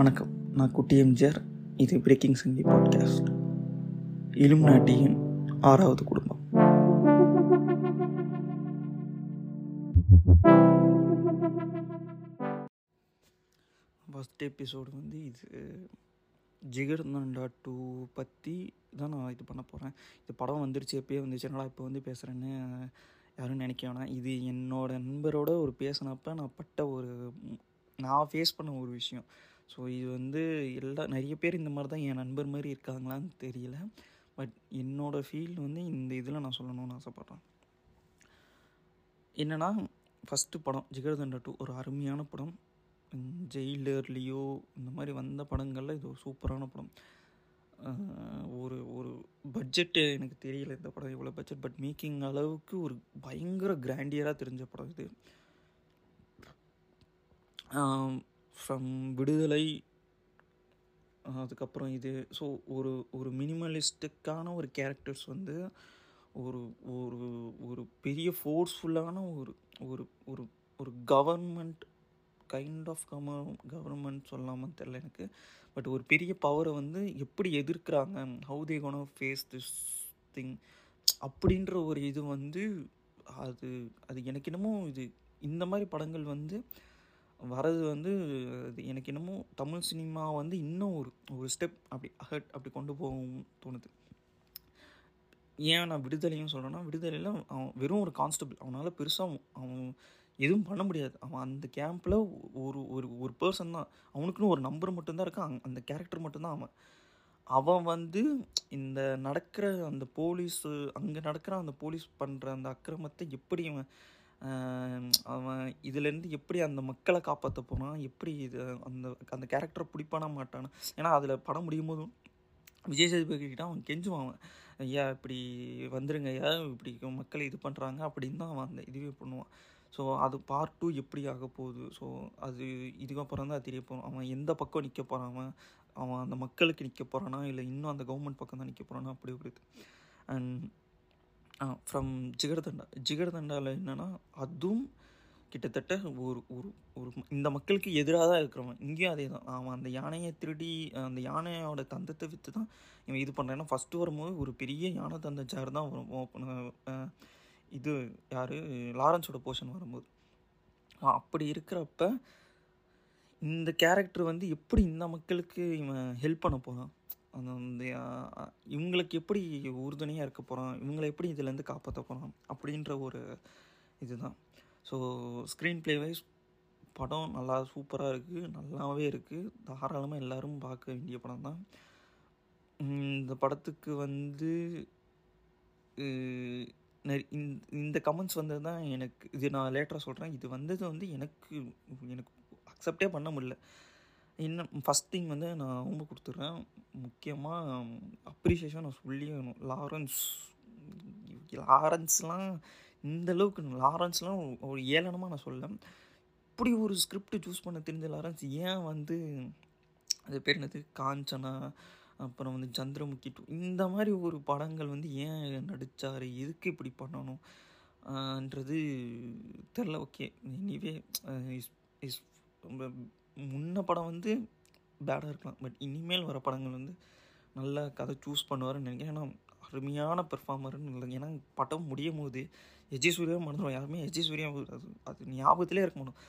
வணக்கம். நான் குட்டி எம்ஜிஆர். இது பிரேக்கிங் சங்கி பாட்காஸ்ட் இலும் நாட்டியின் ஆறாவது குடும்பம். ஃபஸ்ட் எபிசோடு வந்து இது ஜிகர் தண்டா டூ பற்றி தான் நான் இது பண்ண போகிறேன் இது படம் வந்துருச்சு எப்பயே வந்துச்சு என்னடா இப்போ வந்து பேசுகிறேன்னு யாரும் நினைக்க வேணாம். இது என்னோட நண்பரோட ஒரு பேசினப்ப நான் பட்ட ஒரு நான் ஃபேஸ் பண்ண ஒரு விஷயம். ஸோ இது வந்து எல்லா நிறைய பேர் இந்த மாதிரி தான் என் நண்பர் மாதிரி இருக்காங்களான்னு தெரியல. பட் என்னோடய ஃபீல் வந்து இந்த இதில் நான் சொல்லணும்னு ஆசைப்பட்றேன். என்னென்னா ஃபஸ்ட்டு படம் ஜிகர்தண்டா டூ ஒரு அருமையான படம். ஜெயிலர்லேயோ இந்த மாதிரி வந்த படங்களில் இது ஒரு சூப்பரான படம். ஒரு ஒரு பட்ஜெட்டு எனக்கு தெரியல இந்த படம் எவ்வளோ பட்ஜெட் பட் மேக்கிங் அளவுக்கு ஒரு பயங்கர கிராண்டியராக தெரிஞ்ச படம் இது. ஃப்ரம் விடுதலை அதுக்கப்புறம் இது. ஸோ ஒரு ஒரு மினிமலிஸ்டிக்கான ஒரு கேரக்டர்ஸ் வந்து ஒரு ஒரு ஒரு பெரிய ஃபோர்ஸ்ஃபுல்லான ஒரு ஒரு ஒரு ஒரு கவர்மெண்ட் கைண்ட் ஆஃப் கம கவர்மெண்ட் சொல்லாமல் தெரில எனக்கு. பட் ஒரு பெரிய பவரை வந்து எப்படி எதிர்க்கிறாங்க? How they gonna face this thing அப்படின்ற ஒரு இது வந்து அது அது எனக்கு என்னமோ இது இந்த மாதிரி படங்கள் வந்து வரது வந்து அது எனக்கு என்னமோ தமிழ் சினிமா வந்து இன்னும் ஒரு ஒரு ஸ்டெப் அப்படி அஹட் அப்படி கொண்டு போகும் தோணுது. ஏன் நான் விடுதலையும் சொல்கிறேன்னா விடுதலையில் அவன் வெறும் ஒரு கான்ஸ்டபிள் அவனால் பெருசாக அவன் எதுவும் பண்ண முடியாது. அவன் அந்த கேம்பில் ஒரு ஒரு ஒரு பர்சன் தான். அவனுக்குன்னு ஒரு நம்பர் மட்டும்தான் இருக்கான் அந்த கேரக்டர் மட்டும்தான் அவன். அவன் வந்து இந்த நடக்கிற அந்த போலீஸு அங்கே நடக்கிற அந்த போலீஸ் பண்ணுற அந்த அக்கிரமத்தை எப்படி அவன் அவன் இதுலேருந்து எப்படி அந்த மக்களை காப்பாற்ற போனான் எப்படி இது அந்த அந்த கேரக்டரை பிடிப்பானா மாட்டானா? ஏன்னா அதில் படம் முடியும் போதும் விஜய் சேதுபதி கிட்ட அவன் கெஞ்சுவான் அவன். ஐயா இப்படி வந்துருங்க ஐயா இப்படி மக்கள் இது பண்ணுறாங்க அப்படின்னு தான் அவன் அந்த இதுவே பண்ணுவான். ஸோ அது பார்ட் டூ எப்படி ஆக போகுது? ஸோ அது இதுக்கப்புறம் தான் தெரிய போகும். அவன் எந்த பக்கம் நிற்க போகிறான் அவன்? அவன் அந்த மக்களுக்கு நிற்க போகிறானா இல்லை இன்னும் அந்த கவர்மெண்ட் பக்கம் தான் நிற்க போகிறானா அப்படி ஒரு இது. And from jigarthanda. ஜிகர்தண்டாவில் என்னென்னா அதுவும் கிட்டத்தட்ட ஒரு ஒரு ஒரு இந்த மக்களுக்கு எதிராக தான் இருக்கிறவன். இங்கேயும் அதே தான். அவன் அந்த யானையை திருடி அந்த யானையோட தந்தத்தை விற்று தான் இவன் இது பண்ணுறான் ஏன்னா ஃபஸ்ட்டு வரும்போது ஒரு பெரிய யானை தந்த ஜார் தான் வரும். இது யார்? லாரன்ஸோட போர்ஷன் வரும்போது. அப்படி இருக்கிறப்ப இந்த கேரக்டர் வந்து எப்படி இந்த மக்களுக்கு இவன் ஹெல்ப் பண்ண போகிறான் அந்த இவங்களுக்கு எப்படி உறுதுணையாக இருக்க போகிறான் இவங்களை எப்படி இதுலேருந்து காப்பாற்ற போகிறான் அப்படின்ற ஒரு இதுதான். ஸோ ஸ்க்ரீன் ப்ளே வைஸ் படம் நல்லா சூப்பராக இருக்குது நல்லாவே இருக்குது தாராளமாக எல்லோரும் பார்க்க வேண்டிய படம் தான். இந்த படத்துக்கு வந்து இந்த கமெண்ட்ஸ் வந்தது தான் எனக்கு இது நான் லேட்டராக சொல்கிறேன் இது வந்தது வந்து எனக்கு எனக்கு அக்செப்டே பண்ண முடியல. இன்னும் ஃபஸ்ட் திங் வந்து நான் ரொம்ப கொடுத்துட்றேன். முக்கியமாக அப்ரிஷியேஷன் நான் சொல்லியணும் லாரன்ஸ் லாரன்ஸ்லாம் இந்த அளவுக்கு லாரன்ஸ்லாம் ஒரு ஏளனமாக நான் சொல்ல இப்படி ஒரு ஸ்கிரிப்ட் சூஸ் பண்ண தெரிஞ்ச லாரன்ஸ் ஏன் வந்து அது பேர் என்னது? காஞ்சனா அப்புறம் வந்து சந்திரமுகி டூ இந்த மாதிரி ஒரு படங்கள் வந்து ஏன் நடித்தார் எதுக்கு இப்படி பண்ணணும்ன்றது தெரில. ஓகே எனிவே இஸ் இஸ் ரொம்ப முன்ன படம் வந்து பேடாக இருக்கலாம். பட் இனிமேல் வர படங்கள் வந்து நல்ல கதை சூஸ் பண்ணுவார்னு நினைக்கிறேன். ஏன்னா அருமையான பெர்ஃபார்மர்னு இல்லை ஏன்னா படம் முடியும் போது எஜி சூர்யா மறந்துடும் யாருமே எஜி சூர்யா அது அது ஞாபகத்திலே இருக்க மாட்டோம்.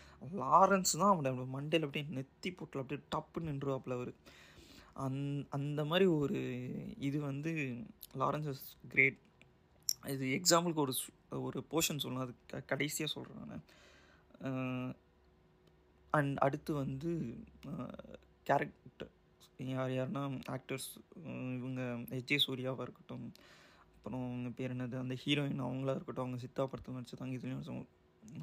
லாரன்ஸ் தான் அவனோட மண்டையில் அப்படியே நெத்தி போட்டில் அப்படியே டப்புன்னு நின்றுவாப்பில் அவர். அந் அந்த மாதிரி ஒரு இது வந்து லாரன்ஸ் இஸ் கிரேட் இது எக்ஸாம்பிளுக்கு ஒரு ஒரு போர்ஷன் சொல்லணும். அது க கடைசியாக சொல்கிறேன் நான். அண்ட் அடுத்து வந்து கேரக்டர் யார் யாருன்னா ஆக்டர்ஸ் இவங்க ஹெச்ஏ சூர்யாவாக இருக்கட்டும் அப்புறம் அவங்க பேர் என்னது அந்த ஹீரோயின் அவங்களா இருக்கட்டும் அவங்க சித்தா படத்தை நடிச்சதாங்க இதுலேயும்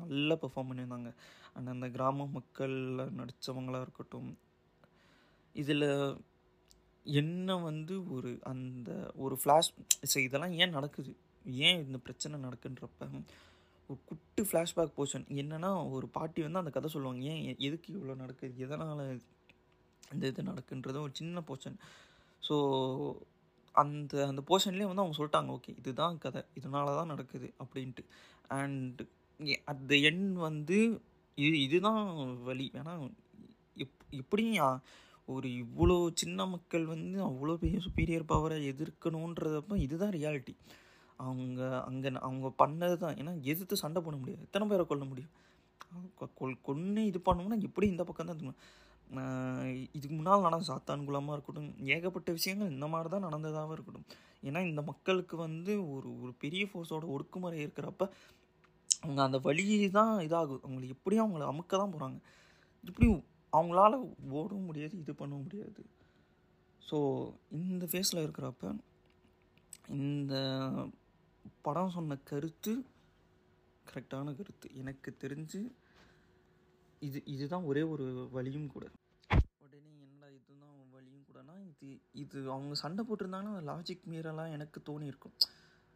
நல்லா பெர்ஃபார்ம் பண்ணியிருந்தாங்க. அண்ட் அந்த கிராம மக்களில் நடித்தவங்களாக இருக்கட்டும் இதில் என்ன வந்து ஒரு அந்த ஒரு ஃப்ளாஷ் சரி இதெல்லாம் ஏன் நடக்குது? ஏன் இந்த பிரச்சனை நடக்குன்றப்ப ஒரு குட்டு ஃப்ளாஷ்பேக் போர்ஷன் என்னென்னா ஒரு பாட்டி வந்து அந்த கதை சொல்லுவாங்க ஏன் எதுக்கு இவ்வளோ நடக்குது எதனால் இந்த இது நடக்குன்றது? ஒரு சின்ன போர்ஷன் ஸோ அந்த அந்த போர்ஷன்லேயே வந்து அவங்க சொல்லிட்டாங்க ஓகே இதுதான் கதை. இதனால தான் நடக்குது அப்படின்ட்டு. அண்ட் அட் த எண் வந்து இது இதுதான் வழி. ஏன்னா எப் எப்படியும் ஒரு இவ்வளோ சின்ன மக்கள் வந்து அவ்வளோ பெரிய சுப்பீரியர் பவரை எதிர்க்கணுன்றதப்போ இதுதான் ரியாலிட்டி அவங்க அங்கே அவங்க பண்ணது தான் ஏன்னா எதிர்த்து சண்டை போட முடியாது. எத்தனை பேரை கொல்ல முடியும்? கொல் கொன்று இது பண்ணோம்னா எப்படி இந்த பக்கம் தான் இதுக்கு முன்னால் நடந்த சாத்தான்குலமாக இருக்கட்டும் ஏகப்பட்ட விஷயங்கள் இந்த மாதிரி தான் நடந்ததாகவும் இருக்கட்டும். ஏன்னா இந்த மக்களுக்கு வந்து ஒரு ஒரு பெரிய ஃபோர்ஸோட ஒடுக்குமுறை இருக்கிறப்ப அவங்க அந்த வழி தான் இதாகும். அவங்களுக்கு எப்படியும் அவங்கள அமுக்க தான் போகிறாங்க இப்படி அவங்களால ஓடவும் முடியாது இது பண்ணவும் முடியாது. ஸோ இந்த ஃபேஸில் இருக்கிறப்ப இந்த படம் சொன்ன கருத்து கரெக்டான கருத்து. எனக்கு தெரிஞ்சு இது இதுதான் ஒரே ஒரு வழியும் கூட. உடனே என்னடா இதுதான் வழியும் கூடனா இது இது அவங்க சண்டை போட்டிருந்தாங்கன்னா லாஜிக் மீறலாம் எனக்கு தோணியிருக்கும்.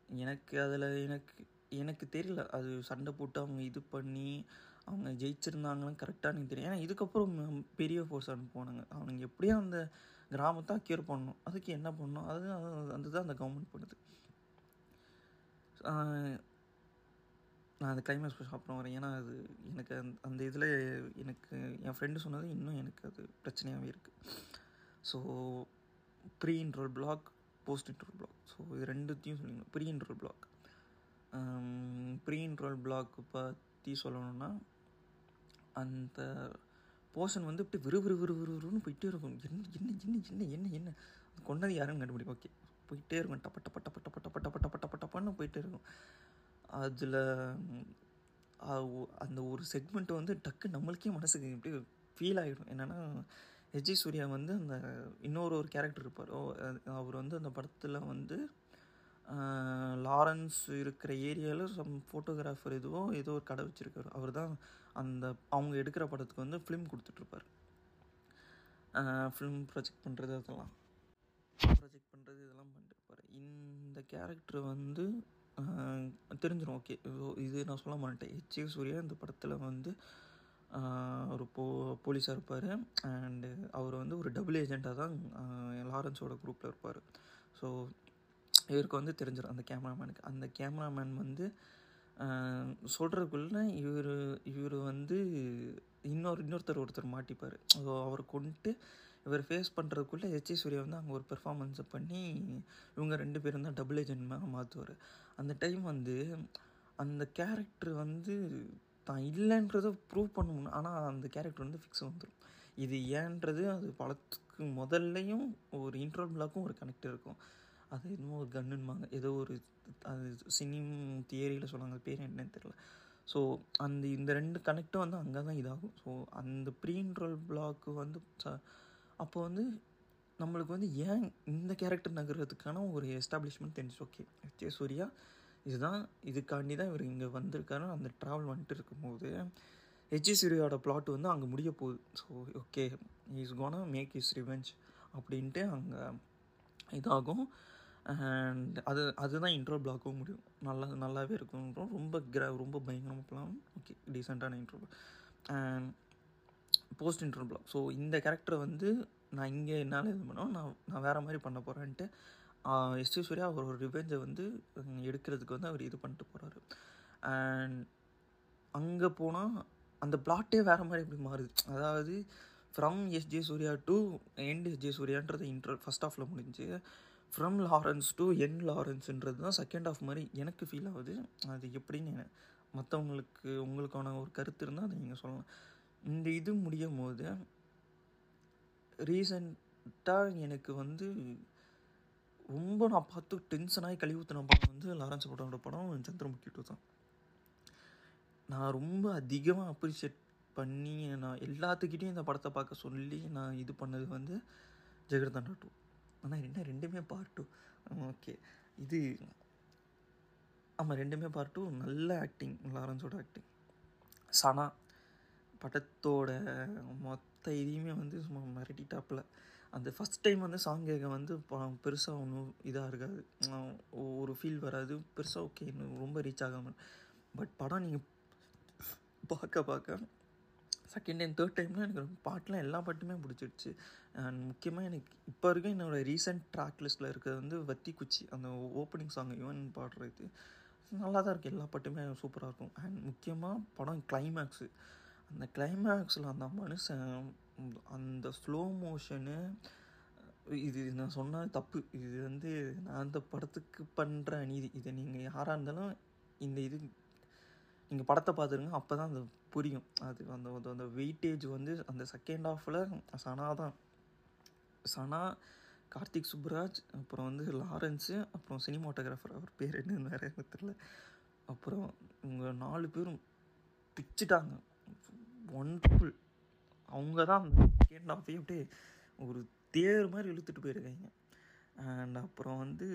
எனக்கு அதில் எனக்கு எனக்கு தெரியல. அது சண்டை போட்டு அவங்க இது பண்ணி அவங்க ஜெயிச்சிருந்தாங்கன்னு கரெக்டாக எனக்கு தெரியும் ஏன்னா இதுக்கப்புறம் பெரிய ஃபோர்ஸ் அனுப்புவானுங்க அவனுங்க எப்படியும் அந்த கிராமத்தை அக்யூர் பண்ணணும். அதுக்கு என்ன பண்ணணும்? அது அது- அதுதான் அந்த கவர்மெண்ட் பண்ணுது. நான் அந்த கிளைமேக்ஸ் சாப்பிட வரேன் ஏன்னா அது எனக்கு அந்த அந்த இதில் எனக்கு என் ஃப்ரெண்டு சொன்னது இன்னும் எனக்கு அது பிரச்சனையாகவே இருக்குது so pre interval block post interval block so இது ரெண்டுத்தையும் சொல்லிடணும் pre interval block pre interval block பற்றி சொல்லணும்னா அந்த போர்ஷன் வந்து இப்படி விறு விறு விறு விறுன்னு போயிட்டே இருக்கும். என்ன என்ன என்ன என்ன என்ன? என்ன கொண்டது யாருன்னு கண்டுபிடிக்கும் ஓகே போயிட்டே இருக்கும். டப்ப டப்ப டப்ப டப்ப டப்ப டப்ப டப்ப டப்ப டப்பன்னு போயிட்டே இருக்கும். அதில் அந்த ஒரு செக்மெண்ட்டை வந்து டக்கு நம்மளுக்கே மனசுக்கு இப்படி ஃபீல் ஆகிடும் என்னென்னா எஜி சூர்யா வந்து அந்த இன்னொரு ஒரு கேரக்டர் இருப்பார். ஓ, அவர் வந்து அந்த படத்தில் வந்து லாரன்ஸ் இருக்கிற ஏரியாவில் சம் ஃபோட்டோகிராஃபர் எதுவோ ஏதோ ஒரு கடை வச்சுருக்காரு. அவர் தான் அந்த அவங்க எடுக்கிற படத்துக்கு வந்து ஃபிலிம் கொடுத்துட்ருப்பார். ஃபிலிம் ப்ரொஜெக்ட் பண்ணுறது அதெல்லாம். ப்ரொஜெக்ட் பண்ணுறது இதெல்லாம் பண்ணிருப்பார் இந்த கேரக்டர் வந்து தெரிஞ்சிடும் ஓகே இது நான் சொல்ல மாட்டேன். ஹெச்ஏ சூர்யா இந்த படத்தில் வந்து ஒரு போ போலீஸாக இருப்பார். அண்டு அவர் வந்து ஒரு டபுள் ஏஜெண்ட்டாக தான் லாரன்ஸோட குரூப்பில் இருப்பார். ஸோ இவருக்கு வந்து தெரிஞ்சிடும் அந்த கேமராமேனுக்கு அந்த கேமராமேன் வந்து சொல்கிறதுக்குள்ள இவர் இவர் வந்து இன்னொரு இன்னொருத்தர் ஒருத்தர் மாட்டிப்பார். ஸோ அவர் கொண்டுட்டு இவர் ஃபேஸ் பண்ணுறதுக்குள்ளே ஹெச்ஏ சூர்யா வந்து அங்கே ஒரு பெர்ஃபார்மன்ஸை பண்ணி இவங்க ரெண்டு பேரும் தான் டபுள் ஏஜென்ட் மாற்றுவார் அந்த டைம் வந்து அந்த கேரக்டர் வந்து தான் இல்லைன்றதை ப்ரூவ் பண்ணணும் ஆனால் அந்த கேரக்டர் வந்து ஃபிக்ஸ் வந்துடும் இது ஏன்றது அது படத்துக்கு முதல்லையும் ஒரு இன்ட்ரோல் பிளாக்கும் ஒரு கனெக்ட் இருக்கும். அது என்னமோ ஒரு கன்னுன்பாங்க ஏதோ ஒரு அது சினிம் தியரியில் சொல்லுவாங்க. அது பேர் என்னன்னு தெரில ஸோ அந்த இந்த ரெண்டு கனெக்டும் வந்து அங்கே தான் இதாகும். ஸோ அந்த ப்ரீ இன்ட்ரோல் பிளாக்கு வந்து ச- அப்போ வந்து நம்மளுக்கு வந்து ஏன் இந்த கேரக்டர் நகர்றதுக்கான ஒரு எஸ்டாப்ளிஷ்மெண்ட் தெரிஞ்சு ஓகே எச்ஏ சூர்யா இதுதான் இதுக்காண்டி தான் இவர் இங்கே வந்திருக்காரு அந்த ட்ராவல் வந்துட்டு இருக்கும்போது ஹெச்ஏ சூர்யாவோட பிளாட் வந்து அங்கே முடிய போகுது. So okay is gonna make is revenge அப்படின்ட்டு அங்கே இதாகும். அண்ட் அது அதுதான் இன்ட்ரோ பிளாக்கும் முடியும். நல்லா நல்லாவே இருக்கும் ரொம்ப கிரா ரொம்ப பயங்கரமாக போகலாம் ஓகே டீசெண்டான intro and post internal block so இந்த கேரக்டரை வந்து நான் இங்கே என்னால் இது பண்ணோம் நான் நான் வேறு மாதிரி பண்ண போகிறேன்ட்டு எஸ் சூர்யா அவர் ஒரு ரிவெஞ்சை வந்து எடுக்கிறதுக்கு வந்து அவர் இது பண்ணிட்டு போகிறாரு அண்ட் அங்கே போனால் அந்த பிளாட்டே வேறு மாதிரி இப்படி மாறுது. அதாவது from SJ Suryah to end SJ சூர்யான்றது intro first ஆஃபில் முடிஞ்சு ஃப்ரம் லாரன்ஸ் டு என் லாரன்ஸுன்றது தான் செகண்ட் ஆஃப் மாதிரி எனக்கு ஃபீல் ஆகுது. அது எப்படின்னு மற்றவங்களுக்கு உங்களுக்கான ஒரு கருத்து இருந்தால் அதை நீங்கள் சொல்லலாம். இந்த இது முடியும் போது ரீசண்டாக எனக்கு வந்து ரொம்ப நான் பார்த்து டென்ஷனாகி கழுவி ஊற்றின படம் வந்து லாரன்ஸ் படோட படம் சந்திரமுகி டூ தான். நான் ரொம்ப அதிகமாக அப்ரிஷியேட் பண்ணி நான் எல்லாத்துக்கிட்டையும் இந்த படத்தை பார்க்க சொல்லி நான் இது பண்ணது வந்து ஜெகர்தண்டா டூ ஆனால் என்ன ரெண்டுமே பார்ட் டூ ஓகே இது ஆமாம் ரெண்டுமே பார்ட் டூ நல்ல ஆக்டிங் லாரன்ஸோட ஆக்டிங் சனா படத்தோட மொத்த இதையுமே வந்து சும்மா மிரட்டிட்டாப்பில். அந்த ஃபஸ்ட் டைம் வந்து சாங் கேட்க வந்து பெருசாக ஒன்றும் இதாக இருக்காது. ஒரு ஃபீல் வராது. பெருசாக ஓகே இன்னும் ரொம்ப ரீச் ஆகாமல் பட் படம் நீங்கள் பார்க்க பார்க்க செகண்ட் அண்ட் தேர்ட் டைம்லாம் எனக்கு ரொம்ப பாட்டெலாம் எல்லா பாட்டுமே பிடிச்சிருச்சு அண்ட் முக்கியமாக எனக்கு இப்போ வரைக்கும் என்னோடய ரீசெண்ட் ட்ராக் லிஸ்ட்டில் இருக்கிறது வந்து வத்தி குச்சி. அந்த ஓப்பனிங் சாங் யுவன் பாடுறது. நல்லா தான் இருக்குது எல்லா பாட்டுமே சூப்பராக இருக்கும். அண்ட் முக்கியமாக படம் கிளைமேக்ஸு அந்த கிளைமேக்ஸில் அந்த மனுஷன் அந்த ஸ்லோ மோஷனு இது நான் சொன்னால் தப்பு. இது வந்து நான் அந்த படத்துக்கு பண்ணுற அநீதி. இதை நீங்கள் யாராக இருந்தாலும் இந்த இது நீங்கள் படத்தை பார்த்துருங்க அப்போ தான் அது புரியும். அது அந்த அந்த- வெயிட்டேஜ் வந்து அந்த செகண்ட் ஹாஃபில் சனா தான். சனா கார்த்திக் சுப்ராஜ் அப்புறம் வந்து லாரன்ஸு அப்புறம் சினிமாட்டோகிராஃபர் அவர் பேர் என்னன்னு வேறு தெரியல. அப்புறம் இவங்க நாலு பேரும் பிச்சுட்டாங்க. ஒண்டர்ஃபுல் அவங்க தான் அந்த செகண்ட் ஹாஃபே அப்படியே ஒரு தேர் மாதிரி இழுத்துட்டு போயிருக்காங்க. அண்ட் அப்புறம் வந்து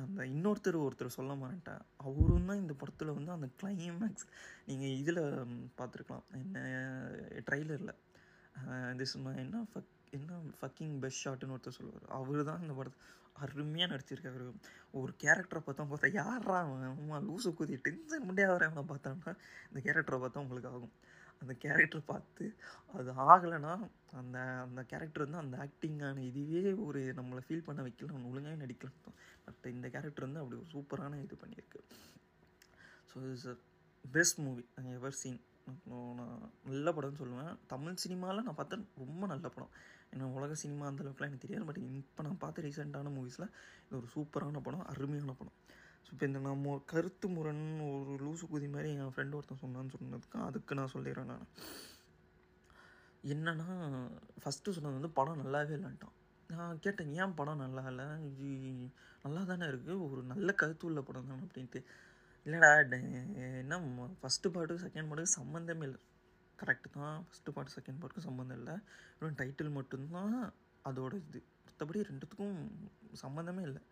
அந்த இன்னொருத்தர் ஒருத்தர் சொல்ல மாட்டேன் அவரும் தான் இந்த படத்தில் வந்து அந்த கிளைமேக்ஸ் நீங்கள் இதில் பார்த்துருக்கலாம். என்ன ட்ரைலரில் திஸ் என்ன ஃபக் என்ன ஃபக்கிங் பெஸ்ட் ஷாட்டுன்னு ஒருத்தர் சொல்லுவார். அவர் தான் இந்த படத்தை அருமையாக நடிச்சிருக்காரு ஒரு கேரக்டரை பார்த்தா பார்த்தா யாரா அவன்? அம்மா லூசு குதி டென்ஷன் முடியா வர அவனை பார்த்தான்னா இந்த கேரக்டரை பார்த்தா உங்களுக்கு ஆகும். அந்த கேரக்டர் பார்த்து அது ஆகலைன்னா அந்த அந்த கேரக்டர் வந்து அந்த ஆக்டிங்கான இதுவே ஒரு நம்மளை ஃபீல் பண்ண வைக்கல ஒழுங்காக நடிக்கலாம் பட் இந்த கேரக்டர் வந்து அப்படி ஒரு சூப்பரான இது பண்ணியிருக்கு. So is a best movie ever seen நான் நல்ல படம்னு சொல்லுவேன். தமிழ் சினிமாவில் நான் பார்த்தேன். ரொம்ப நல்ல படம். ஏன்னா உலக சினிமா அந்தளவுக்குலாம் எனக்கு தெரியாது. பட் இப்போ நான் பார்த்த ரீசெண்டான மூவிஸில் இது ஒரு சூப்பரான படம். அருமையான படம். ஸோ இப்போ இந்த நான் மு கருத்து முரண்னு ஒரு லூசு குதி மாதிரி என் ஃப்ரெண்டு ஒருத்தன் சொன்னான்னு சொன்னதுக்கு அதுக்கு நான் சொல்லிடுறேன் நான். என்னன்னா ஃபஸ்ட்டு சொன்னது வந்து படம் நல்லாவே இல்லைன்ட்டான். நான் கேட்டேன் ஏன் படம் நல்லா இல்லை? நல்லா தானே இருக்குது ஒரு நல்ல கருத்து உள்ள படம் தானே அப்படின்ட்டு. இல்லைடா என்ன ஃபஸ்ட்டு பாட்டு செகண்ட் பாட்டுக்கு சம்மந்தமே இல்லை. கரெக்டு தான். ஃபஸ்ட்டு பாட்டு செகண்ட் பாட்டுக்கும் சம்மந்தம் இல்லை. இன்னும் டைட்டில் மட்டும்தான் அதோட இது. மற்றபடி ரெண்டுத்துக்கும் சம்மந்தமே இல்லை.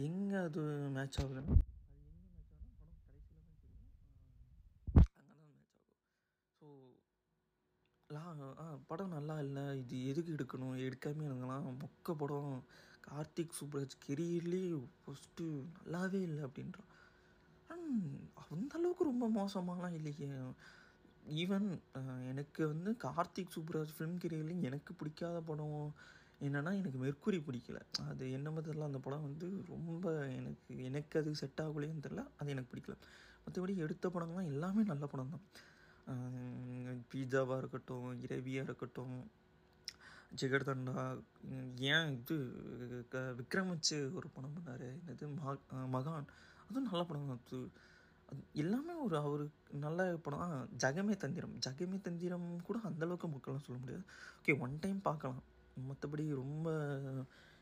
எங்கே அது மேட்ச் ஆகுதுன்னா? அது எங்கே மேட்ச் ஆகுதுன்னா படம் கடைசியில் தான் தெரியும். அங்கே தான் மேட்ச் ஆகும். ஸோ லா ஆ படம் நல்லா இல்லை. இது எதுக்கு எடுக்கணும்? எடுக்காமே இருந்தலாம் மொக்க படம். கார்த்திக் சுப்ராஜ் கெரியர்லேயே ஃபஸ்ட்டு நல்லாவே இல்லை அப்படின்றான். அந்த அளவுக்கு ரொம்ப மோசமாலாம் இல்லையே. ஈவன் எனக்கு வந்து கார்த்திக் சுப்ராஜ் ஃபிலிம் கெரியர்லேயும் எனக்கு பிடிக்காத படம். என்னன்னா எனக்கு மெர்க்குரி பிடிக்கல. அது என்ன மாதிரிலாம் அந்த படம் வந்து ரொம்ப எனக்கு எனக்கு அது செட் ஆகலையேன்னு தெரில அது எனக்கு பிடிக்கல. மற்றபடி எடுத்த படங்கள்லாம் எல்லாமே நல்ல படம் தான். பீஜாவாக இருக்கட்டும் இரவியாக இருக்கட்டும் ஜிகர்தண்டா ஏன் இது க விக்ரம் வச்சு ஒரு படம் பண்ணார் என்னது மகா மகான். அதுவும் நல்ல படம் தான். அது எல்லாமே ஒரு அவர் நல்ல படம். ஆ, ஜகமே தந்திரம். ஜகமே தந்திரம் கூட அந்தளவுக்கு மக்கள்லாம் சொல்ல முடியாது. ஓகே ஒன் டைம் பார்க்கலாம். மற்றபடி ரொம்ப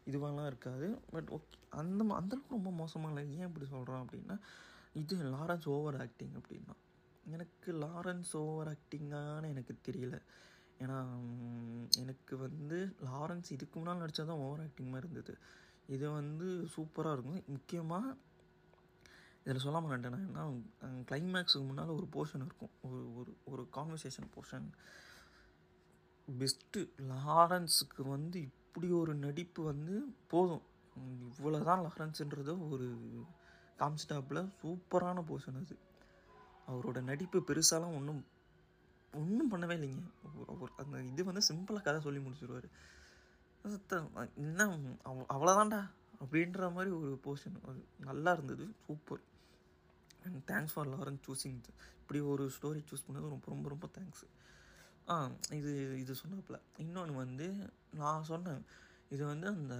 இதுவாலாம் இருக்காது. பட் ஓகே அந்த அந்தளவுக்கு ரொம்ப மோசமாக இல்லை. ஏன் இப்படி சொல்கிறோம் அப்படின்னா இது லாரன்ஸ் ஓவர் ஆக்டிங் அப்படின்னா. எனக்கு லாரன்ஸ் ஓவர் ஆக்டிங்கான்னு எனக்கு தெரியல. ஏன்னா எனக்கு வந்து லாரன்ஸ் இதுக்கு முன்னால் நடித்தது தான் ஓவர் ஆக்டிங் மாதிரி இருந்தது. இது வந்து சூப்பராக இருக்கும். முக்கியமாக இதில் சொல்ல மாட்டேன் நான். ஏன்னா கிளைமேக்ஸுக்கு முன்னால் ஒரு போர்ஷன் இருக்கும். ஒரு ஒரு ஒரு கான்வர்சேஷன் போர்ஷன் பெஸ்ட்டு லாரன்ஸுக்கு வந்து இப்படி ஒரு நடிப்பு வந்து போதும். இவ்வளோ தான் லாரன்ஸுன்றது ஒரு காமிச்சிட்டாப்பில் சூப்பரான போர்ஷன் அது. அவரோட நடிப்பு பெருசாலாம் ஒன்றும் ஒன்றும் பண்ணவே இல்லைங்க. அவர் அந்த இது வந்து சிம்பிளாக கதை சொல்லி முடிச்சிருவார். என்ன அவ் அவ்வளோதான்டா அப்படின்ற மாதிரி ஒரு போர்ஷன் அது நல்லா இருந்தது super. And thanks for Lawrence choosing இப்படி ஒரு ஸ்டோரி சூஸ் பண்ணது ரொம்ப ரொம்ப ரொம்ப தேங்க்ஸ் இது இது சொன்னாப்புல. இன்னொன்று வந்து நான் சொன்னேன். இது வந்து அந்த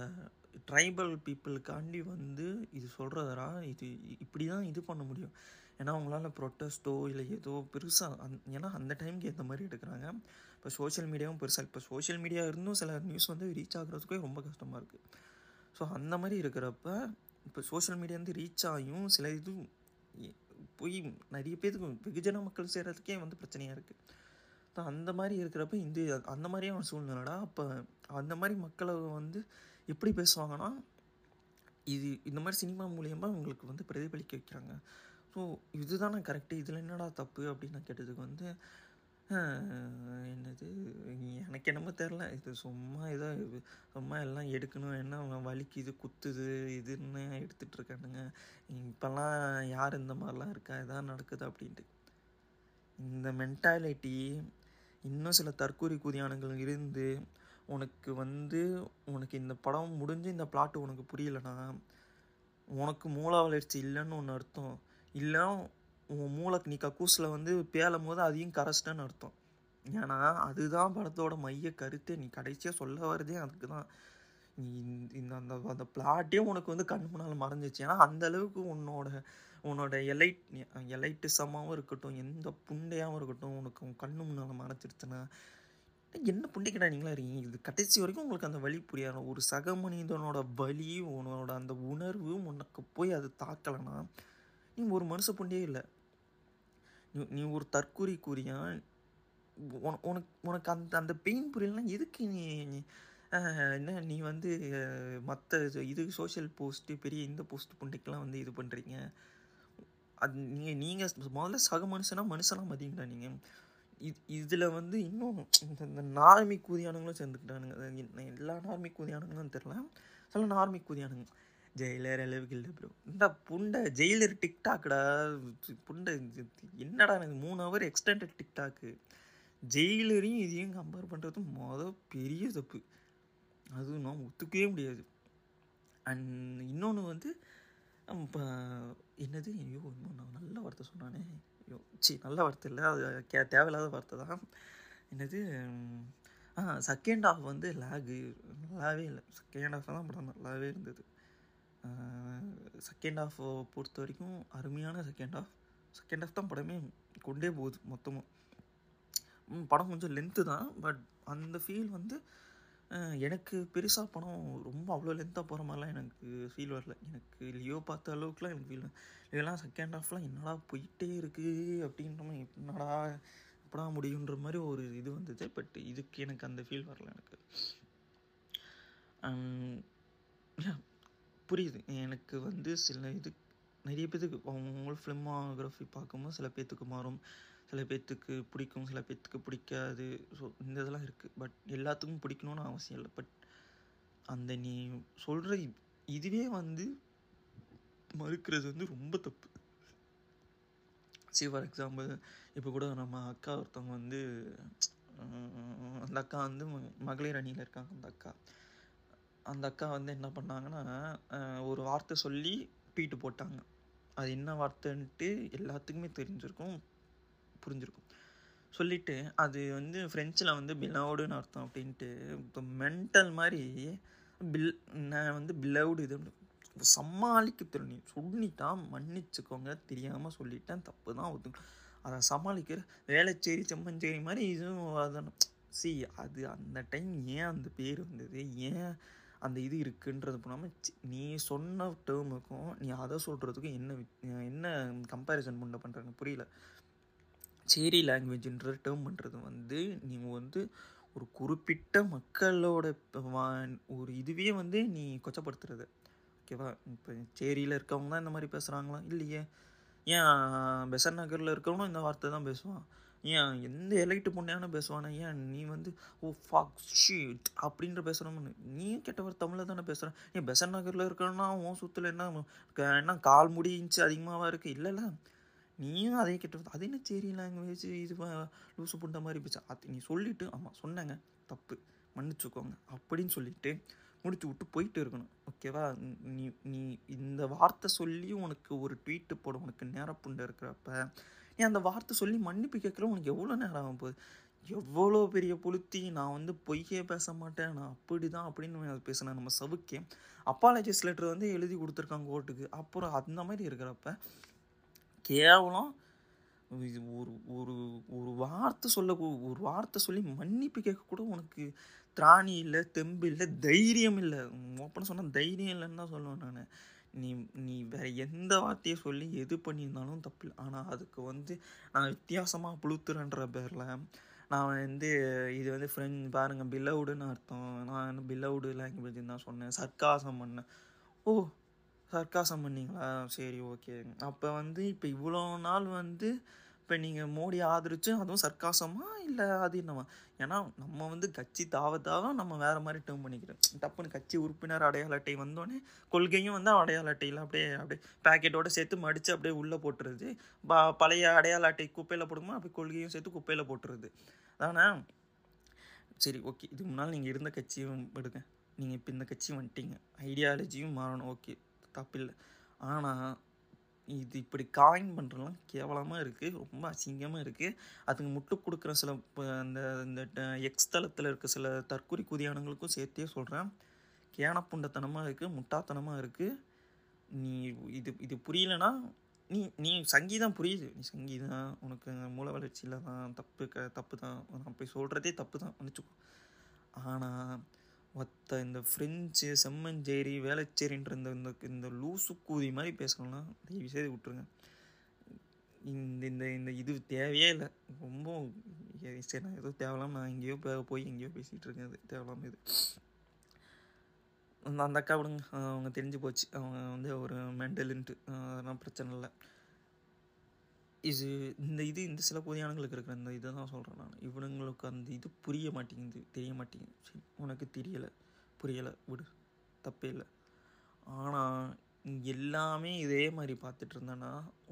ட்ரைபல் பீப்புளுக்காண்டி வந்து இது சொல்கிறதரா இது இப்படி தான் இது பண்ண முடியும். ஏன்னா அவங்களால ப்ரொட்டஸ்ட்டோ இல்லை ஏதோ பெருசாக அந் ஏன்னா அந்த டைமுக்கு ஏற்ற மாதிரி எடுக்கிறாங்க. இப்போ சோஷியல் மீடியாவும் பெருசாக இப்போ சோஷியல் மீடியா இருந்தும் சில நியூஸ் வந்து ரீச் ஆகுறதுக்கே ரொம்ப கஷ்டமாக இருக்குது ஸோ அந்த மாதிரி இருக்கிறப்ப இப்போ சோஷியல் மீடியா வந்து ரீச் ஆகியும் சில இது போய் நிறைய பேருக்கு வெகுஜன மக்கள் செய்கிறதுக்கே வந்து பிரச்சனையாக இருக்குது அந்த மாதிரி இருக்கிறப்ப இந்த அந்த மாதிரியான சூழ்நிலைடா அப்போ அந்த மாதிரி மக்களை வந்து எப்படி பேசுவாங்கன்னா இது இந்த மாதிரி சினிமா மூலியமாக உங்களுக்கு வந்து பிரதிபலிக்க வைக்கிறாங்க. ஸோ இதுதான் கரெக்டு இதில் என்னடா தப்பு அப்படின்னு நான் கேட்டதுக்கு வந்து என்னது எனக்கு என்னமோ தெரில இது சும்மா ஏதோ சும்மா எல்லாம் எடுக்கணும் என்ன அவன் வலிக்குது குத்துது இதுன்னு எடுத்துட்டு இருக்கானுங்க. இப்போல்லாம் யார் இந்த மாதிரிலாம் இருக்கா இதான் நடக்குது அப்படின்ட்டு. இந்த மென்டாலிட்டி இன்னும் சில தற்கூரி குதியானங்கள் இருந்து உனக்கு வந்து உனக்கு இந்த படம் முடிஞ்சு இந்த பிளாட்டு உனக்கு புரியலனா உனக்கு மூளை வளர்ச்சி இல்லைன்னு ஒன்று அர்த்தம். இல்லை உன் மூளைக்கு நீ கக்கூஸில் வந்து பேலும் போது அதையும் கரைச்சிட்டேன்னு அர்த்தம். ஏன்னா அதுதான் படத்தோட மைய கருத்தே. நீ கடைசியாக சொல்ல வரதே அதுக்கு தான் நீ இந்த- இந்த அந்த அந்த பிளாட்டே உனக்கு வந்து கண் முன்னால் மறைஞ்சிச்சு. ஏன்னா அந்தளவுக்கு உன்னோட உன்னோட எலைட் எலைட்டிசமாகவும் இருக்கட்டும் எந்த புண்டையாகவும் இருக்கட்டும் உனக்கு உன் கண்ணு முன்னால் மறைச்சிருச்சுன்னா என்ன புண்டிக்கடா நீங்களா இருக்கீங்க? இது கடைசி வரைக்கும் உங்களுக்கு அந்த வழி புரியாது? ஒரு சக மனிதனோட வலி உன்னோட அந்த உணர்வு உனக்கு போய் அது தாக்கலைன்னா நீ ஒரு மனுஷ புண்டையே இல்லை. நீ நீ ஒரு தற்கூரி கூறியான் உனக்கு உனக்கு அந்த அந்த பெயின் புரியலன்னா எதுக்கு நீ என்ன நீ வந்து மற்ற இது சோஷியல் போஸ்ட்டு பெரிய இந்த போஸ்ட் புண்டைக்கெல்லாம் வந்து இது பண்ணுறீங்க அது நீங்கள் நீங்கள் முதல்ல சக மனுஷனா மனுஷனாக மதிங்கடா நீங்கள் இது இதில் வந்து இன்னும் இந்த இந்த நார்மி கூதியானுங்களும் சேர்ந்துக்கிட்டானுங்க. எல்லா நார்மி கூதியானுங்களும் தெரில. சில நார்மி கூதியானுங்க ஜெயிலர் அளவுக்கு இல்லை ப்ரோ இந்த புண்டை ஜெயிலர் டிக்டாக்டா புண்டை என்னடா எனக்கு மூணு ஹவர் எக்ஸ்டெண்டட் டிக்டாக்கு. ஜெயிலரையும் இதையும் கம்பேர் பண்ணுறது மொதல் பெரிய தப்பு. அதுவும் நாம் ஒத்துக்கவே முடியாது. அண்ட் இன்னொன்று வந்து இப்போ என்னது? ஐயோ இன்னும் நான் நல்ல வார்த்தை சொன்னானே. ஐயோ சி நல்ல வார்த்தை இல்லை. அது கே தேவையில்லாத வார்த்தை தான். என்னது? ஆ செகண்ட் ஹாஃப் வந்து லேகு நல்லாவே இல்லை. செகண்ட் ஹாஃப் தான் படம் நல்லாவே இருந்தது. செகண்ட் ஹாஃப் பொறுத்த வரைக்கும் அருமையான செகண்ட் ஹாஃப் செகண்ட் ஹாஃப் தான் படமே கொண்டே போகுது மொத்தமாக படம் கொஞ்சம் லென்த்து தான். பட் அந்த ஃபீல் வந்து எனக்கு பெருசாக படம் ரொம்ப அவ்வளோ லென்த்தாக போகிற மாதிரிலாம் எனக்கு ஃபீல் வரல. எனக்கு லியோ பார்த்த அளவுக்குலாம் எனக்கு ஃபீல் இதெல்லாம் செகண்ட் ஹாஃப்லாம் என்னடா போயிட்டே இருக்குது அப்படின்ற மாதிரி என்னடா எப்படா முடியுன்ற மாதிரி ஒரு இது வந்தது. பட் இதுக்கு எனக்கு அந்த ஃபீல் வரல எனக்கு. Um, புரியுது. எனக்கு வந்து சில இது நிறைய பேத்துக்கு அவங்க ஃபிலிமாகிராஃபி பார்க்கும்போது சில பேர்த்துக்கு மாறும். சில பேர்த்துக்கு பிடிக்கும் சில பேர்த்துக்கு பிடிக்காது. ஸோ இந்த இதெல்லாம் இருக்குது பட் எல்லாத்துக்கும் பிடிக்கணும்னு அவசியம் இல்லை. பட் அந்த நீ சொல்கிற இதுவே வந்து மறுக்கிறது வந்து ரொம்ப தப்பு. சரி ஃபார் எக்ஸாம்பிள் இப்போ கூட நம்ம அக்கா ஒருத்தவங்க வந்து அந்த அக்கா வந்து மகளிர் அணியில் இருக்காங்க அந்த அக்கா. அந்த அக்கா வந்து என்ன பண்ணாங்கன்னா ஒரு வார்த்தை சொல்லி ட்வீட்டு போட்டாங்க. அது என்ன வார்த்தைன்ட்டு எல்லாத்துக்குமே தெரிஞ்சிருக்கும். புரிஞ்சிருக்கும். சொல்லிட்டு அது வந்து ஃப்ரெஞ்சில் வந்து பிலவுடுன்னு அர்த்தம் அப்படின்ட்டு இப்போ மென்டல் மாதிரி பில் நான் வந்து பிலவுடு இது சமாளிக்க தெரியும். நீ சொல்லிட்டா மன்னிச்சுக்கோங்க தெரியாமல் சொல்லிட்டேன் தப்பு தான் ஒத்துக்க அதை சமாளிக்கிற வேலைச்சேரி செம்மஞ்சேரி மாதிரி இதுவும் அதான். சி அது அந்த டைம் ஏன் அந்த பேர் வந்தது? ஏன் அந்த இது இருக்குன்றது போனாமல் நீ சொன்ன டேர்முக்கும் நீ அதை சொல்கிறதுக்கும் என்ன வித்- என்ன கம்பேரிசன் பண்ண பண்ணுறாங்க புரியல. சேரி லாங்குவேஜ்ன்ற டேர்ம்ன்றது பண்ணுறது வந்து நீங்கள் வந்து ஒரு குறிப்பிட்ட மக்களோட வா- ஒரு இதுவே வந்து நீ கொச்சப்படுத்துறது. ஓகேவா இப்போ சேரியில் இருக்கவங்க தான் இந்த மாதிரி பேசுகிறாங்களா இல்லையே. ஏன் பெசர் நகரில் இருக்கவனும் இந்த வார்த்தை தான் பேசுவான். ஏன் எந்த எலைட்டு பொண்ணையான பேசுவானே? ஏன் நீ வந்து ஓ ஃபாக் ஷீட் அப்படின்ற பேசுகிறோம்னு நீ கெட்டவர் தமிழில் தானே பேசுகிறேன் ஏன் பெசர் நகரில் இருக்கணும்னா உன் சுற்றுல என்ன என்ன கால் முடி இன்ச்சு அதிகமாகவா இருக்குது இல்லைல்ல. நீயும் அதே கெட்ட அது என்ன சரி லாங்குவேஜ் இது லூசு புண்ட மாதிரி போச்சு. அது நீ சொல்லிட்டு ஆமாம் சொன்னேங்க. தப்பு. மன்னிச்சுக்கோங்க. அப்படின்னு சொல்லிட்டு முடிச்சு விட்டு போயிட்டு இருக்கணும். ஓகேவா நீ நீ இந்த வார்த்தை சொல்லி உனக்கு ஒரு ட்வீட்டு போட. உனக்கு நேரப்புண்டை இருக்கிறப்ப நீ அந்த வார்த்தை சொல்லி மன்னிப்பு கேட்குற உனக்கு எவ்வளோ நேரம் ஆகும் போகுது? எவ்வளோ பெரிய புளுத்தி. நான் வந்து பொய்யே பேச மாட்டேன். நான் அப்படி தான் அப்படின்னு அதை பேசினேன் நம்ம சவுக்கே. அப்பாலஜிஸ் லெட்டர் வந்து எழுதி கொடுத்துருக்காங்க கோர்ட்டுக்கு. அப்புறம் அந்த மாதிரி இருக்கிறப்ப கேவலம். இது ஒரு ஒரு ஒரு வார்த்தை சொல்ல ஒரு வார்த்தை சொல்லி மன்னிப்பு கேட்க கூட உனக்கு திராணி இல்லை தெம்பு இல்லை தைரியம் இல்லை. ஓப்பனாக சொன்னால் தைரியம் இல்லைன்னு தான் சொல்லுவேன் நான். நீ நீ வேறு எந்த வார்த்தையை சொல்லி எது பண்ணியிருந்தாலும் தப்பு இல்லை ஆனால் அதுக்கு வந்து நான் வித்தியாசமாக புழுத்துறேன்ற பேரில் நான் வந்து இது வந்து ஃப்ரெண்ட் பாருங்கள் பிலவுடுன்னு அர்த்தம். நான் பிலவுடு லாங்குவேஜ் தான் சொன்னேன். சர்க்காசம் பண்ணேன். ஓ சர்க்காசம் பண்ணிங்களா? சரி ஓகே அப்போ வந்து இப்போ இவ்வளோ நாள் வந்து இப்போ நீங்கள் மோடி ஆதரிச்சு அதுவும் சர்க்காசமா? இல்லை அது என்னவா? ஏன்னா நம்ம வந்து கட்சி தாவ தாவ நம்ம வேறு மாதிரி டேர்ம் பண்ணிக்கிறோம். டப்புன்னு கட்சி உறுப்பினர் அடையாள அட்டை வந்தோடனே கொள்கையும் வந்து அடையாள அட்டையில் அப்படியே அப்படியே பேக்கெட்டோடு சேர்த்து மடித்து அப்படியே உள்ளே போட்டுருது ப பழைய அடையாள அட்டை குப்பையில் போடுமா அப்படியே கொள்கையும் சேர்த்து குப்பையில் போட்டுருது அதானே? சரி ஓகே இதுக்கு முன்னால் நீங்கள் இருந்த கட்சியும் விடுங்க. நீங்கள் இப்போ இந்த கட்சி வந்துட்டீங்க. ஐடியாலஜியும் மாறணும். ஓகே தப்பில்லை ஆனால் இது இப்படி காயின் பண்ணுறதுலாம் கேவலமாக இருக்குது ரொம்ப அசிங்கமாக இருக்குது அதுக்கு முட்டு கொடுக்குற சில அந்த இந்த எக்ஸ் தளத்தில் இருக்க சில தற்கொலை குதியானங்களுக்கும் சேர்த்தே சொல்கிறேன் கேனப்புண்டத்தனமாக இருக்குது முட்டாத்தனமாக இருக்குது நீ இது இது புரியலனா நீ நீ சங்கீதம் புரியுது. நீ சங்கீதம் உனக்கு மூல வளர்ச்சியில் தான் தப்பு க தப்பு தான் நான் போய் சொல்கிறதே தப்பு தான் நினச்சிக்கோ. ஆனால் ஒத்த இந்த ஃப்ரெஞ்சு செம்மஞ்சேரி வேளச்சேரின்ற இந்த இந்த இந்த லூசு கூதி மாதிரி பேசணும்னா தயவு செய்து விட்டுருங்க. இந்த இந்த இந்த இது தேவையே இல்லை. ரொம்ப சரி நான் ஏதோ தேவையில்லாம நான் எங்கேயோ போய் எங்கேயோ பேசிகிட்டு இருக்கேன். அது தேவையில்லாம இது. அந்த அந்த அக்கா விடுங்க. அவங்க தெரிஞ்சு போச்சு. அவங்க வந்து ஒரு மெண்டலுன்ட்டு அதெல்லாம் பிரச்சனை இல்லை. இது இந்த இது இந்த சில பொதியானங்களுக்கு இருக்கிற இந்த இதை தான் சொல்கிறேன் நான். இவனுங்களுக்கு அந்த இது புரிய மாட்டேங்குது தெரிய மாட்டேங்குது. சரி உனக்கு தெரியலை புரியலை விடு. தப்பே இல்லை. ஆனால் எல்லாமே இதே மாதிரி பார்த்துட்டு இருந்தேன்னா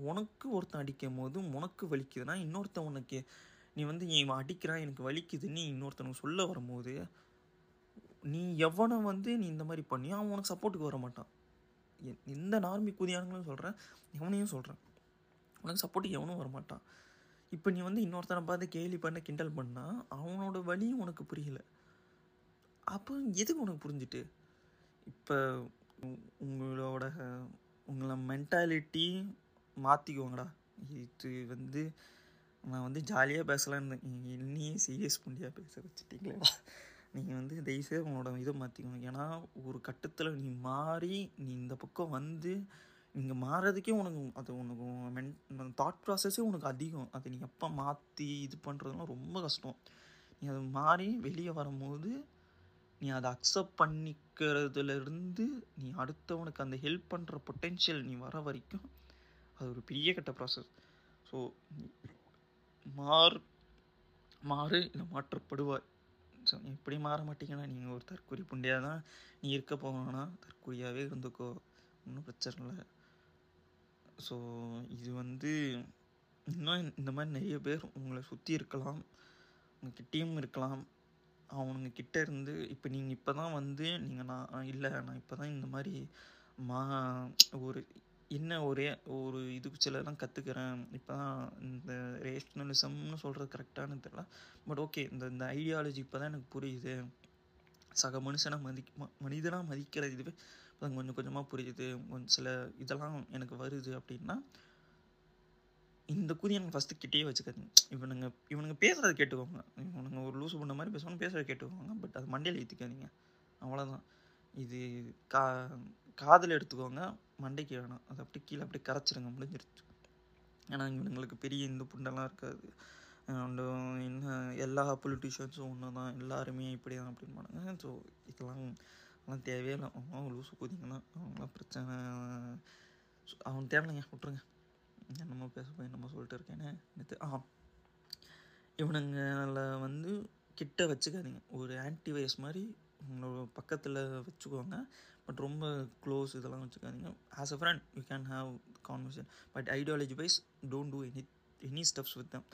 உனக்கு ஒருத்தன் அடிக்கும் போது உனக்கு வலிக்குதுன்னா இன்னொருத்தன் உனக்கு நீ வந்து இவன் அடிக்கிறான் எனக்கு வலிக்குதுன்னு இன்னொருத்தனுக்கு சொல்ல வரும்போது நீ எவனை வந்து நீ இந்த மாதிரி பண்ணியோ அவன் உனக்கு சப்போர்ட்டுக்கு வர மாட்டான். எந்த நார்மி குதியானுங்களும் சொல்கிறேன் எவனையும் சொல்கிறேன் உனக்கு சப்போர்ட் எவனும் வரமாட்டான். இப்போ நீ வந்து இன்னொருத்தனை பார்த்து கேலி பண்ண கிண்டல் பண்ணால் அவனோட வலியும் உனக்கு புரியல. அப்போ எதுக்கு உனக்கு புரிஞ்சுட்டு? இப்போ உங்களோட உங்களை மென்டாலிட்டி மாற்றிக்கோங்கடா இது வந்து நான் வந்து ஜாலியாக பேசலான்னு இருந்தேன். என்னையே சீரியஸ் பண்ணியாக பேச வச்சுட்டீங்களேடா. நீங்கள் வந்து தயவுசெய்து உங்களோட இதை மாற்றிக்கணும் ஏன்னா ஒரு கட்டத்தில் நீ மாறி நீ இந்த பக்கம் வந்து இங்கே மாறதுக்கே உனக்கு அது உனக்கு மென் தாட் ப்ராசஸே உனக்கு அதிகம். அதை நீ எப்போ மாற்றி இது பண்ணுறதுலாம் ரொம்ப கஷ்டம். நீ அது மாறி வெளியே வரும்போது நீ அதை அக்செப்ட் பண்ணிக்கிறதுலேருந்து நீ அடுத்தவனுக்கு அந்த ஹெல்ப் பண்ணுற பொட்டென்ஷியல் நீ வர வரைக்கும் அது ஒரு பெரிய கட்ட ப்ராசஸ் ஸோ மாறு மாறு இல்லை மாற்றப்படுவாய். ஸோ எப்படி மாற மாட்டீங்கன்னா நீங்கள் ஒரு தற்கொலை புண்டியாக தான் நீ இருக்க போகணுன்னா தற்கொலையாகவே இருந்துக்கோ. ஒன்றும் பிரச்சனை இல்லை. ஸோ இது வந்து இன்னும் இந்த மாதிரி நிறைய பேர் உங்களை சுற்றி இருக்கலாம். உங்கள் டீம் இருக்கலாம். அவனுங்க கிட்டே இருந்து இப்போ நீங்கள் இப்போ தான் வந்து நீங்கள் நான் இல்லை நான் இப்போ தான் இந்த மாதிரி மா ஒரு என்ன ஒரே ஒரு இதுக்கு சிலலாம் கற்றுக்கிறேன் இப்போ தான் இந்த ரேஷ்னலிசம்னு சொல்கிறது கரெக்டானு தெரியல. பட் ஓகே இந்த இந்த ஐடியாலஜி இப்போ தான் எனக்கு புரியுது. சக மனுஷனை மதி மனிதனாக மனிதனா மதிக்கிற இதுவே. இப்போ கொஞ்சம் கொஞ்சமாக புரியுது. கொஞ்சம் சில இதெல்லாம் எனக்கு வருது அப்படின்னா இந்த குறி எனக்கு ஃபஸ்ட்டு கிட்டேயே வச்சுக்காதுங்க. இவனுங்க இவனுங்க பேசுகிறத கேட்டுக்கோங்க. இவனுங்க ஒரு லூசு பண்ண மாதிரி பேசுவாங்க பேசுகிறத கேட்டுக்கோங்க. பட் அது மண்டையில் ஏற்றிக்காதீங்க அவ்வளோதான் இது கா காதில் எடுத்துக்கோங்க. மண்டைக்கு வேணாம். அது அப்படி கீழே அப்படியே கரைச்சிருங்க. முடிஞ்சிருச்சு. ஏன்னா இவனுங்களுக்கு பெரிய இந்த புண்டெல்லாம் இருக்காது. என்ன எல்லா பொலிட்டிஷியன்ஸும் ஒன்று தான் எல்லாருமே இப்படி தான் அப்படின்பானுங்க ஸோ இதெல்லாம் அதெல்லாம் தேவையே இல்லை. அவங்க லூசு கூதிங்கன்னா அவங்களாம் பிரச்சனை. அவன் தேவையில்லைங்க விட்ருங்க என்னமோ பேச போய் என்னமோ சொல்லிட்டு இருக்கேன்னு நேற்று ஆ. இவனுங்களை வந்து கிட்ட வச்சுக்காதீங்க. ஒரு ஆன்டிவைரஸ் மாதிரி உங்களோட பக்கத்தில் வச்சுக்கோங்க. பட் ரொம்ப க்ளோஸ் இதெல்லாம் வச்சுக்காதீங்க. As a friend you can have conversation but ideology wise don't do any any steps with them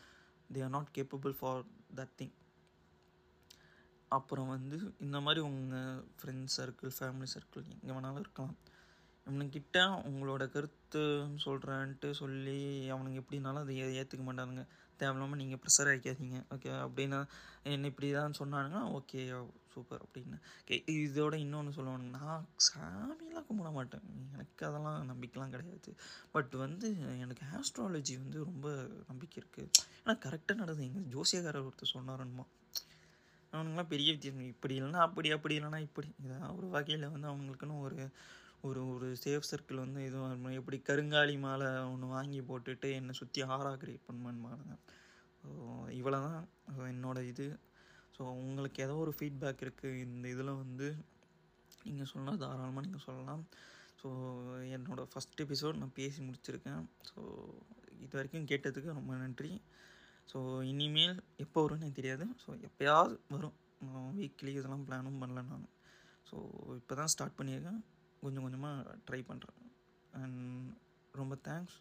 they are not capable for that thing அப்புறம் வந்து இந்த மாதிரி உங்கள் ஃப்ரெண்ட்ஸ் சர்க்கிள் ஃபேமிலி சர்க்கிள் எங்கே வேணாலும் இருக்கலாம். இவனுக்கிட்ட உங்களோட கருத்துன்னு சொல்கிறேன்ட்டு சொல்லி அவனுங்க எப்படினாலும் அதை ஏ- ஏற்றுக்க மாட்டானுங்க. தேவையில்லாமல் நீங்கள் ப்ரெஷர் ஆகிக்காதீங்க ஓகே அப்படின்னா என்ன இப்படி தான் சொன்னானுங்கன்னா ஓகே சூப்பர் அப்படின்னு. ஓகே இதோட இன்னொன்று சொல்லுவானுங்க நான் சாமியெல்லாம் கும்பிட மாட்டேன். எனக்கு அதெல்லாம் நம்பிக்கைலாம் கிடையாது. பட் வந்து எனக்கு ஆஸ்ட்ராலஜி வந்து ரொம்ப நம்பிக்கை இருக்குது ஏன்னா கரெக்டாக நடந்தது. எங்கள் ஜோசியக்காரர் ஒருத்தர் சொன்னாரன்மா அவனுங்களாம் பெரிய வித்தியாசம். இப்படி இல்லைன்னா அப்படி அப்படி இல்லைன்னா இப்படி. இதான் ஒரு வகையில் வந்து அவங்களுக்குன்னு ஒரு ஒரு ஒரு சேஃப் சர்க்கிள் வந்து இதுவும் எப்படி கருங்காலி மாலை ஒன்று வாங்கி போட்டுட்டு என்னை சுற்றி ஆறாக கிரியேட் பண்ணுமானுங்க ஸோ இவ்வளோ தான் என்னோட இது. ஸோ உங்களுக்கு ஏதோ ஒரு ஃபீட்பேக் இருக்குது இந்த இதில் வந்து நீங்கள் சொன்னால் தாராளமாக நீங்கள் சொல்லலாம். ஸோ என்னோடய ஃபஸ்ட் எபிசோட் நான் பேசி முடிச்சிருக்கேன். ஸோ இது வரைக்கும் கேட்டதுக்கு ரொம்ப நன்றி. ஸோ இனிமேல் எப்போ வரும்னு எனக்கு தெரியாது. ஸோ எப்போயாவது வரும். வீக்லி இதெல்லாம் பிளானும் பண்ணல நான். ஸோ இப்போ தான் ஸ்டார்ட் பண்ணியிருக்கேன். கொஞ்சம் கொஞ்சமாக ட்ரை பண்ணுறேன் அண்ட் ரொம்ப தேங்க்ஸ்